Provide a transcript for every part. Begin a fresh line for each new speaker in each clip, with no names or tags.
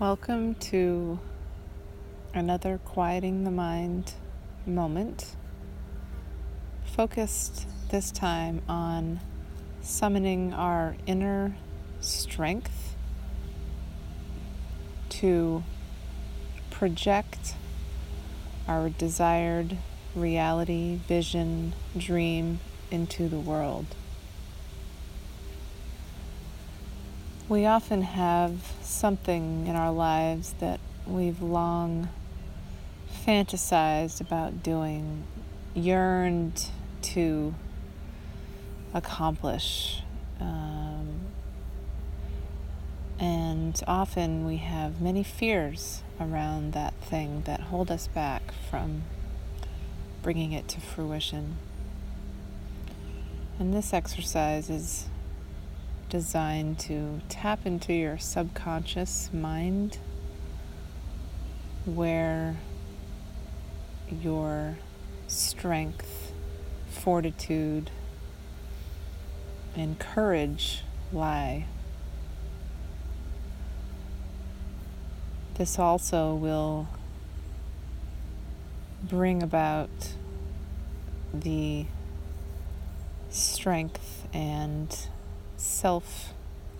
Welcome to another quieting the mind moment, focused this time on summoning our inner strength to project our desired reality, vision, dream into the world. We often have something in our lives that we've long fantasized about doing, yearned to accomplish. Um, and often we have many fears around that thing that hold us back from bringing it to fruition. And this exercise is designed to tap into your subconscious mind where your strength, fortitude, and courage lie. This also will bring about the strength and self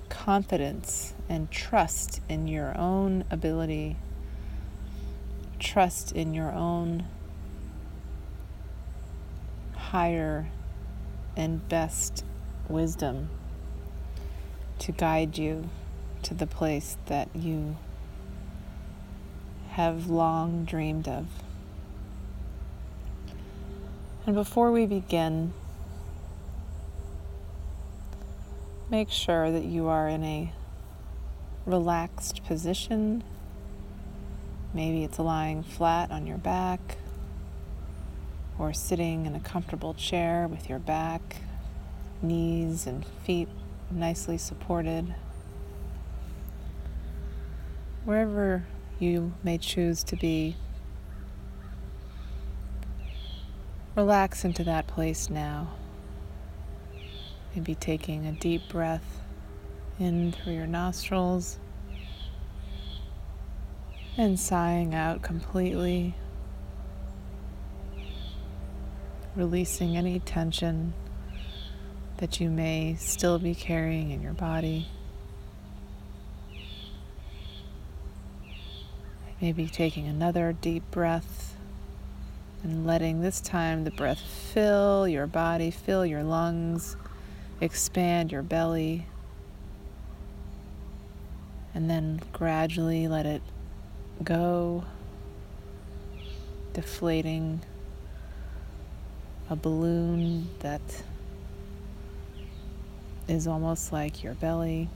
confidence and trust in your own ability, trust in your own higher and best wisdom to guide you to the place that you have long dreamed of. And before we begin, Make sure that you are in a relaxed position. Maybe it's lying flat on your back or sitting in a comfortable chair with your back, knees, and feet nicely supported. Wherever you may choose to be, relax into that place now. Maybe taking a deep breath in through your nostrils and sighing out completely, releasing any tension that you may still be carrying in your body. Maybe taking another deep breath and letting this time the breath fill your body, fill your lungs expand your belly, and then gradually let it go, deflating a balloon that is almost like your belly.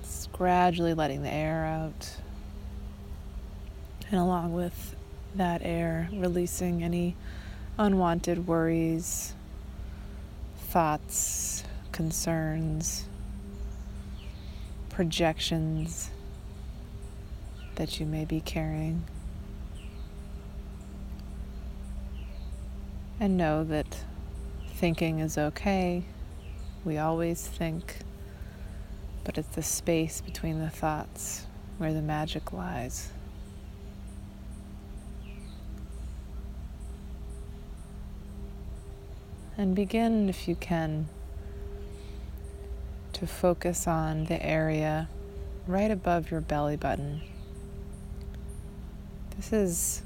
It's gradually letting the air out. And along with that air, releasing any unwanted worries, thoughts, concerns, projections that you may be carrying. And know that thinking is okay. We always think, but it's the space between the thoughts where the magic lies. And begin, if you can, to focus on the area right above your belly button. This is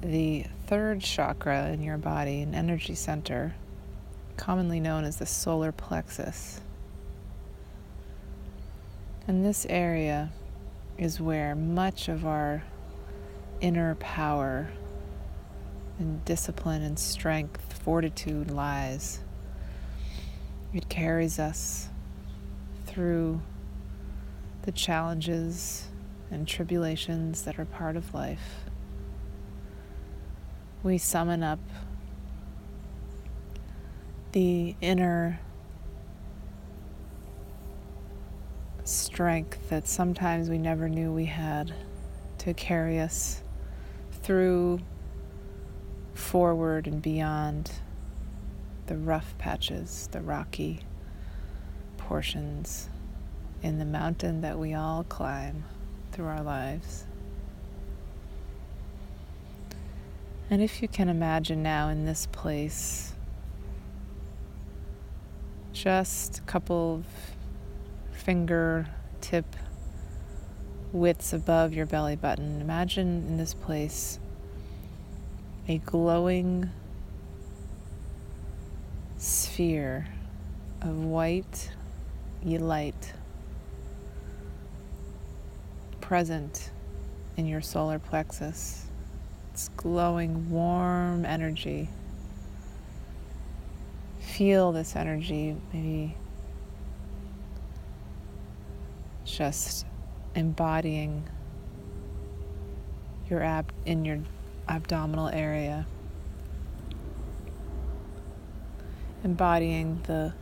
the third chakra in your body, an energy center, commonly known as the solar plexus. And this area is where much of our inner power and discipline and strength, fortitude lies. It carries us through the challenges and tribulations that are part of life. We summon up the inner strength that sometimes we never knew we had to carry us through forward and beyond the rough patches, the rocky portions in the mountain that we all climb through our lives. And if you can imagine now in this place, just a couple of finger tip widths above your belly button, imagine in this place a glowing sphere of white light present in your solar plexus. It's glowing, warm energy. Feel this energy, maybe just embodying your ab in your abdominal area. Embodying the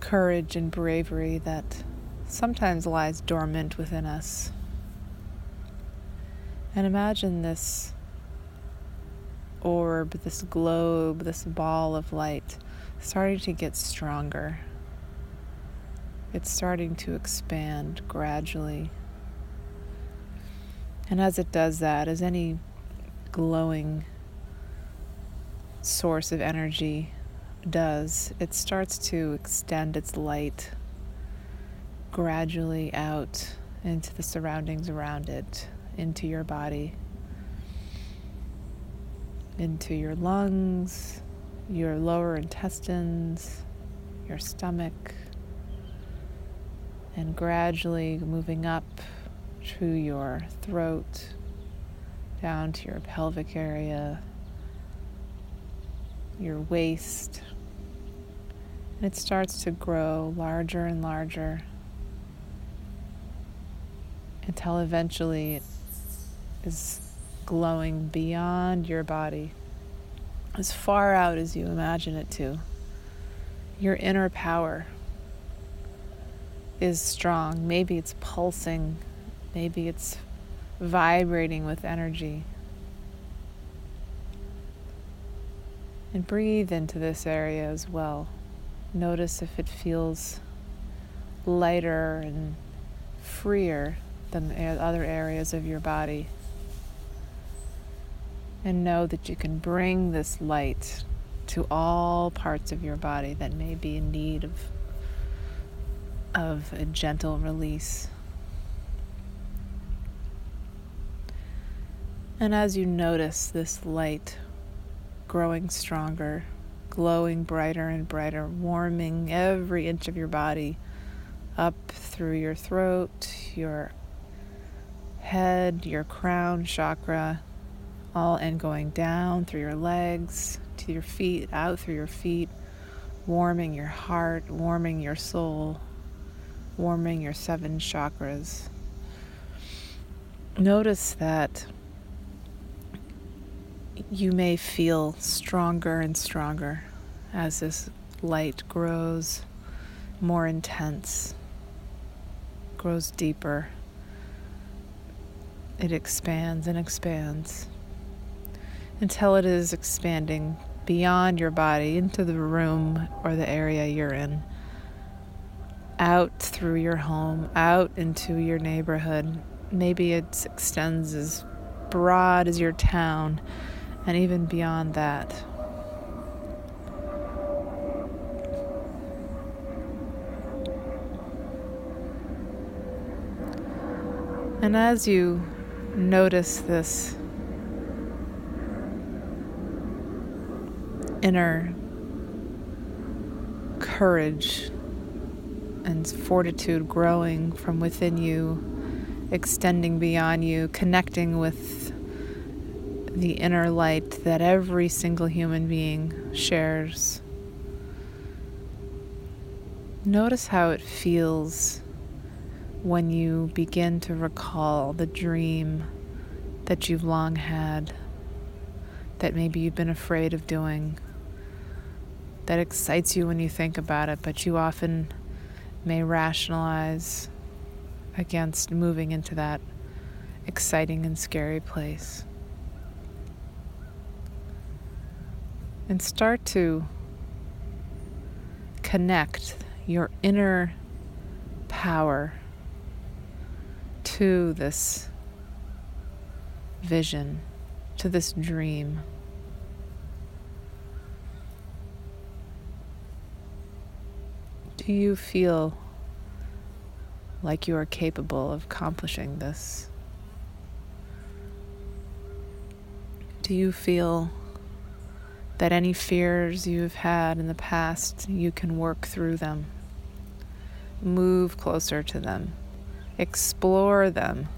courage and bravery that sometimes lies dormant within us. And imagine this orb, this globe, this ball of light starting to get stronger. It's starting to expand gradually. And as it does that, as any glowing source of energy does, it starts to extend its light gradually out into the surroundings around it, into your body, into your lungs, your lower intestines, your stomach, and gradually moving up through your throat, down to your pelvic area, your waist. And it starts to grow larger and larger until eventually it is glowing beyond your body, as far out as you imagine it to. Your inner power is strong. Maybe it's pulsing, maybe it's vibrating with energy. And breathe into this area as well. Notice if it feels lighter and freer than the other areas of your body. And know that you can bring this light to all parts of your body that may be in need of, of a gentle release. And as you notice this light growing stronger, glowing brighter and brighter, warming every inch of your body up through your throat, your head, your crown chakra, all and going down through your legs to your feet, out through your feet, warming your heart, warming your soul, warming your seven chakras. Notice that you may feel stronger and stronger as this light grows more intense, grows deeper it expands and expands until it is expanding beyond your body into the room or the area you're in, out through your home, out into your neighborhood. Maybe it extends as broad as your town and even beyond that. And as you notice this inner courage and fortitude growing from within you, extending beyond you, connecting with the inner light that every single human being shares. Notice how it feels when you begin to recall the dream that you've long had, that maybe you've been afraid of doing, that excites you when you think about it, but you often may rationalize against moving into that exciting and scary place. And start to connect your inner power to this vision, to this dream. Do you feel like you are capable of accomplishing this? Do you feel that any fears you've had in the past, you can work through them? Move closer to them, explore them,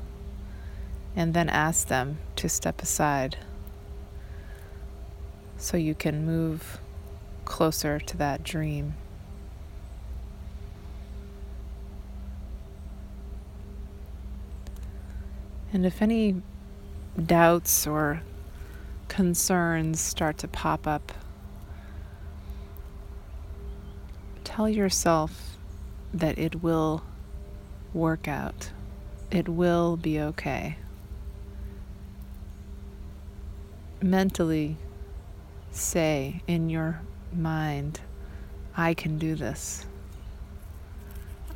and then ask them to step aside so you can move closer to that dream. And if any doubts or concerns start to pop up, tell yourself that it will work out. It will be okay. Mentally say in your mind, I can do this.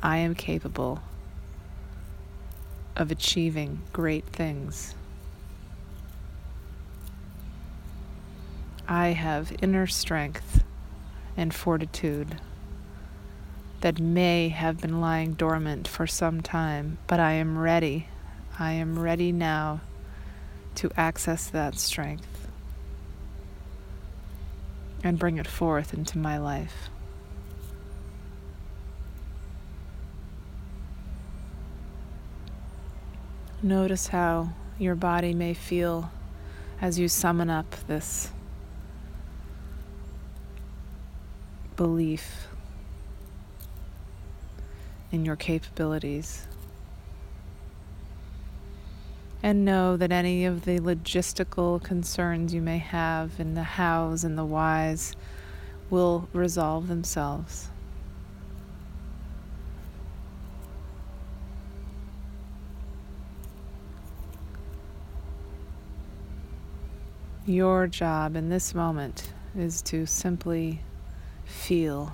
I am capable of achieving great things. I have inner strength and fortitude that may have been lying dormant for some time, but I am ready. I am ready now to access that strength and bring it forth into my life. Notice how your body may feel as you summon up this belief in your capabilities. And know that any of the logistical concerns you may have in the hows and the whys will resolve themselves. Your job in this moment is to simply feel.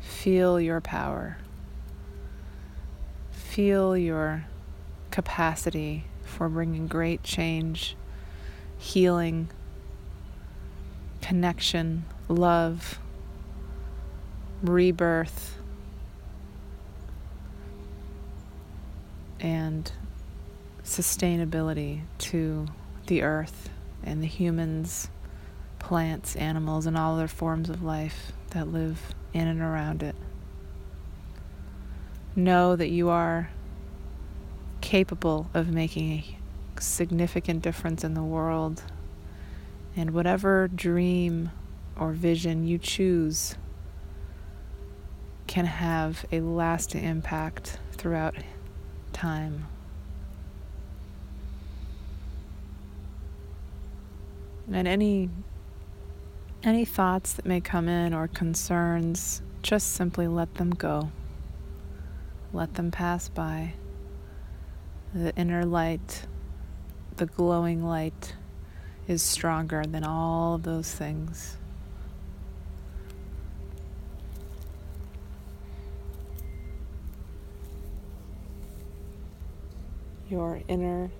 Feel your power. Feel your capacity for bringing great change, healing, connection, love, rebirth, and sustainability to the earth and the humans, plants, animals, and all other forms of life that live in and around it. Know that you are capable of making a significant difference in the world, and whatever dream or vision you choose can have a lasting impact throughout time. and any any thoughts that may come in or concerns just simply let them go. Let them pass by. The inner light the glowing light is stronger than all of those things. Your inner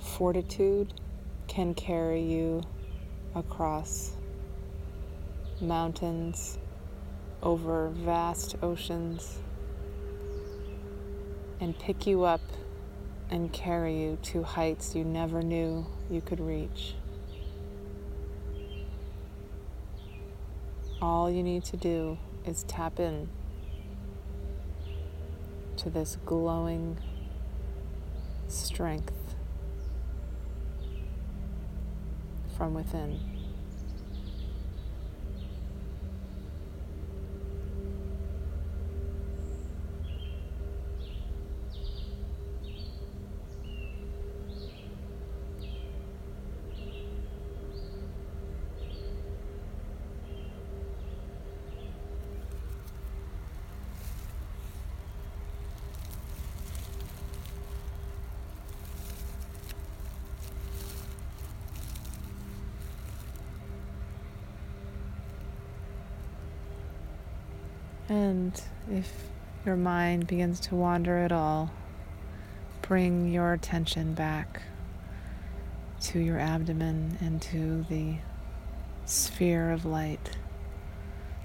fortitude can carry you across mountains, over vast oceans, and pick you up and carry you to heights you never knew you could reach. All you need to do is tap in to this glowing strength from within. And if your mind begins to wander at all, bring your attention back to your abdomen and to the sphere of light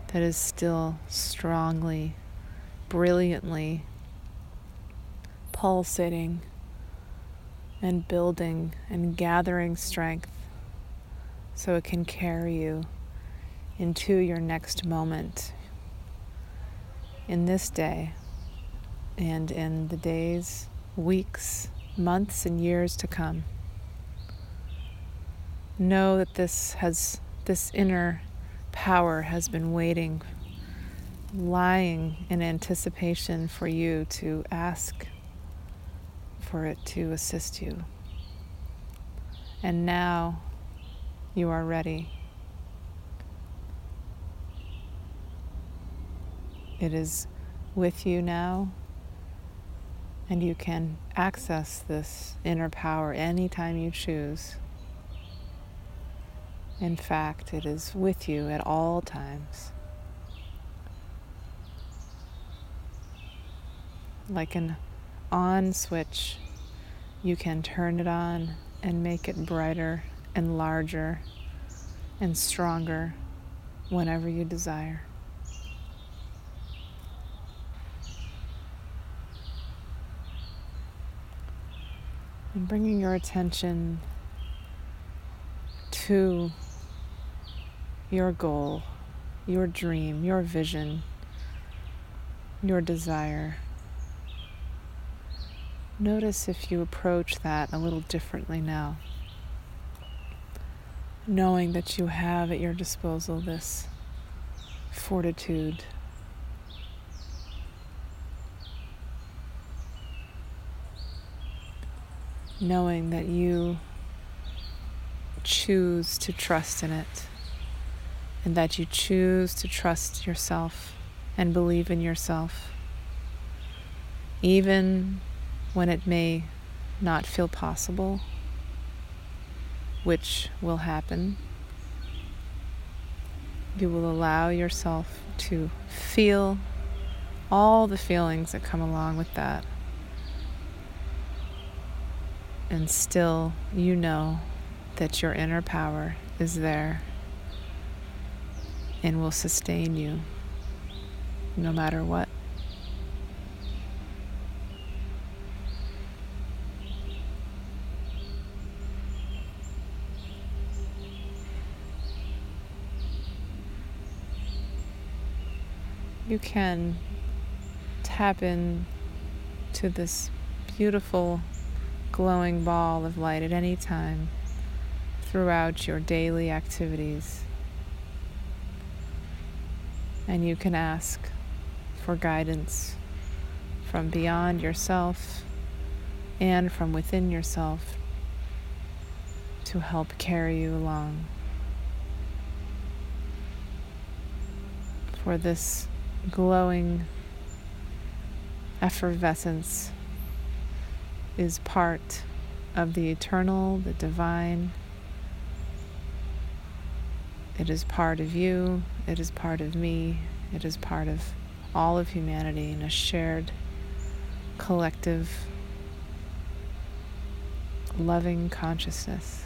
that is still strongly, brilliantly pulsating and building and gathering strength so it can carry you into your next moment in this day and in the days, weeks, months, and years to come. Know that this has this inner power has been waiting, lying in anticipation for you to ask for it to assist you. And now you are ready. It is with you now, and you can access this inner power anytime you choose. In fact, it is with you at all times. Like an on switch, you can turn it on and make it brighter and larger and stronger whenever you desire. And bringing your attention to your goal, your dream, your vision, your desire. Notice if you approach that a little differently now, knowing that you have at your disposal this fortitude. Knowing that you choose to trust in it and that you choose to trust yourself and believe in yourself, even when it may not feel possible, which will happen. You will allow yourself to feel all the feelings that come along with that. And still, you know that your inner power is there and will sustain you no matter what. You can tap in to this beautiful glowing ball of light at any time throughout your daily activities and you can ask for guidance from beyond yourself and from within yourself to help carry you along. For this glowing effervescence is part of the eternal, the divine. It is part of you, it is part of me, it is part of all of humanity in a shared, collective, loving consciousness.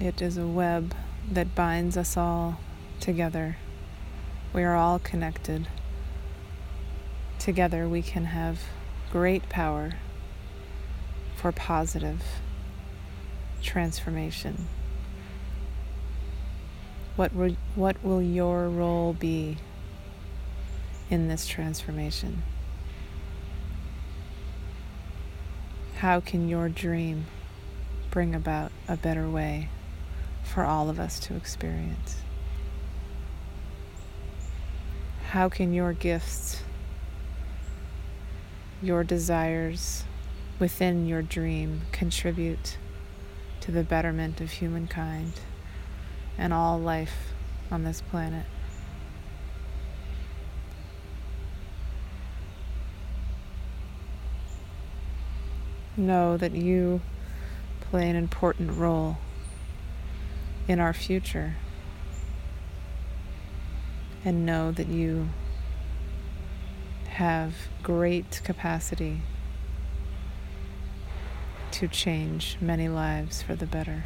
It is a web that binds us all together. We are all connected. Together we can have great power for positive transformation. What will, what will your role be in this transformation? How can your dream bring about a better way for all of us to experience? How can your gifts, your desires, within your dream contribute to the betterment of humankind and all life on this planet. Know that you play an important role in our future and know that you have great capacity to change many lives for the better.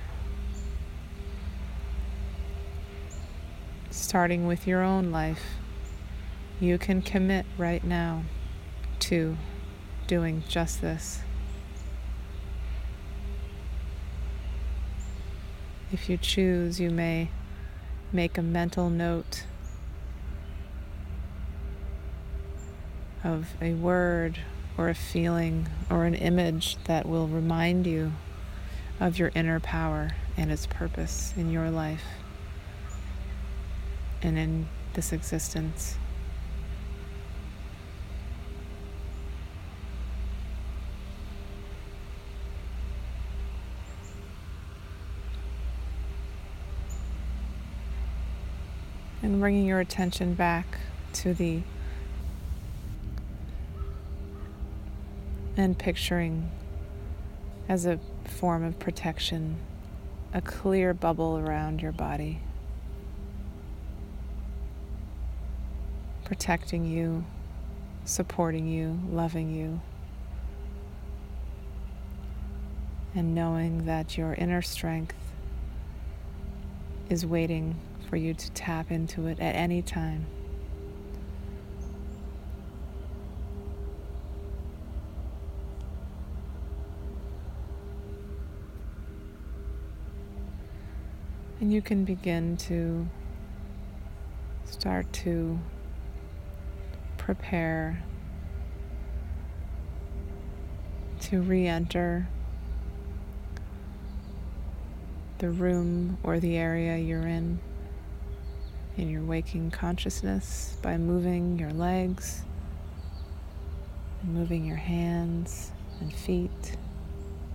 Starting with your own life, you can commit right now to doing just this. If you choose, you may make a mental note of a word or a feeling or an image that will remind you of your inner power and its purpose in your life and in this existence. And bringing your attention back to the and picturing as a form of protection a clear bubble around your body, protecting you, supporting you, loving you, and knowing that your inner strength is waiting for you to tap into it at any time. And you can begin to start to prepare to re enter the room or the area you're in in your waking consciousness by moving your legs and moving your hands and feet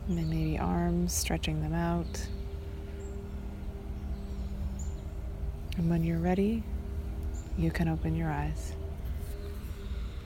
and then maybe arms, stretching them out. And when you're ready, you can open your eyes.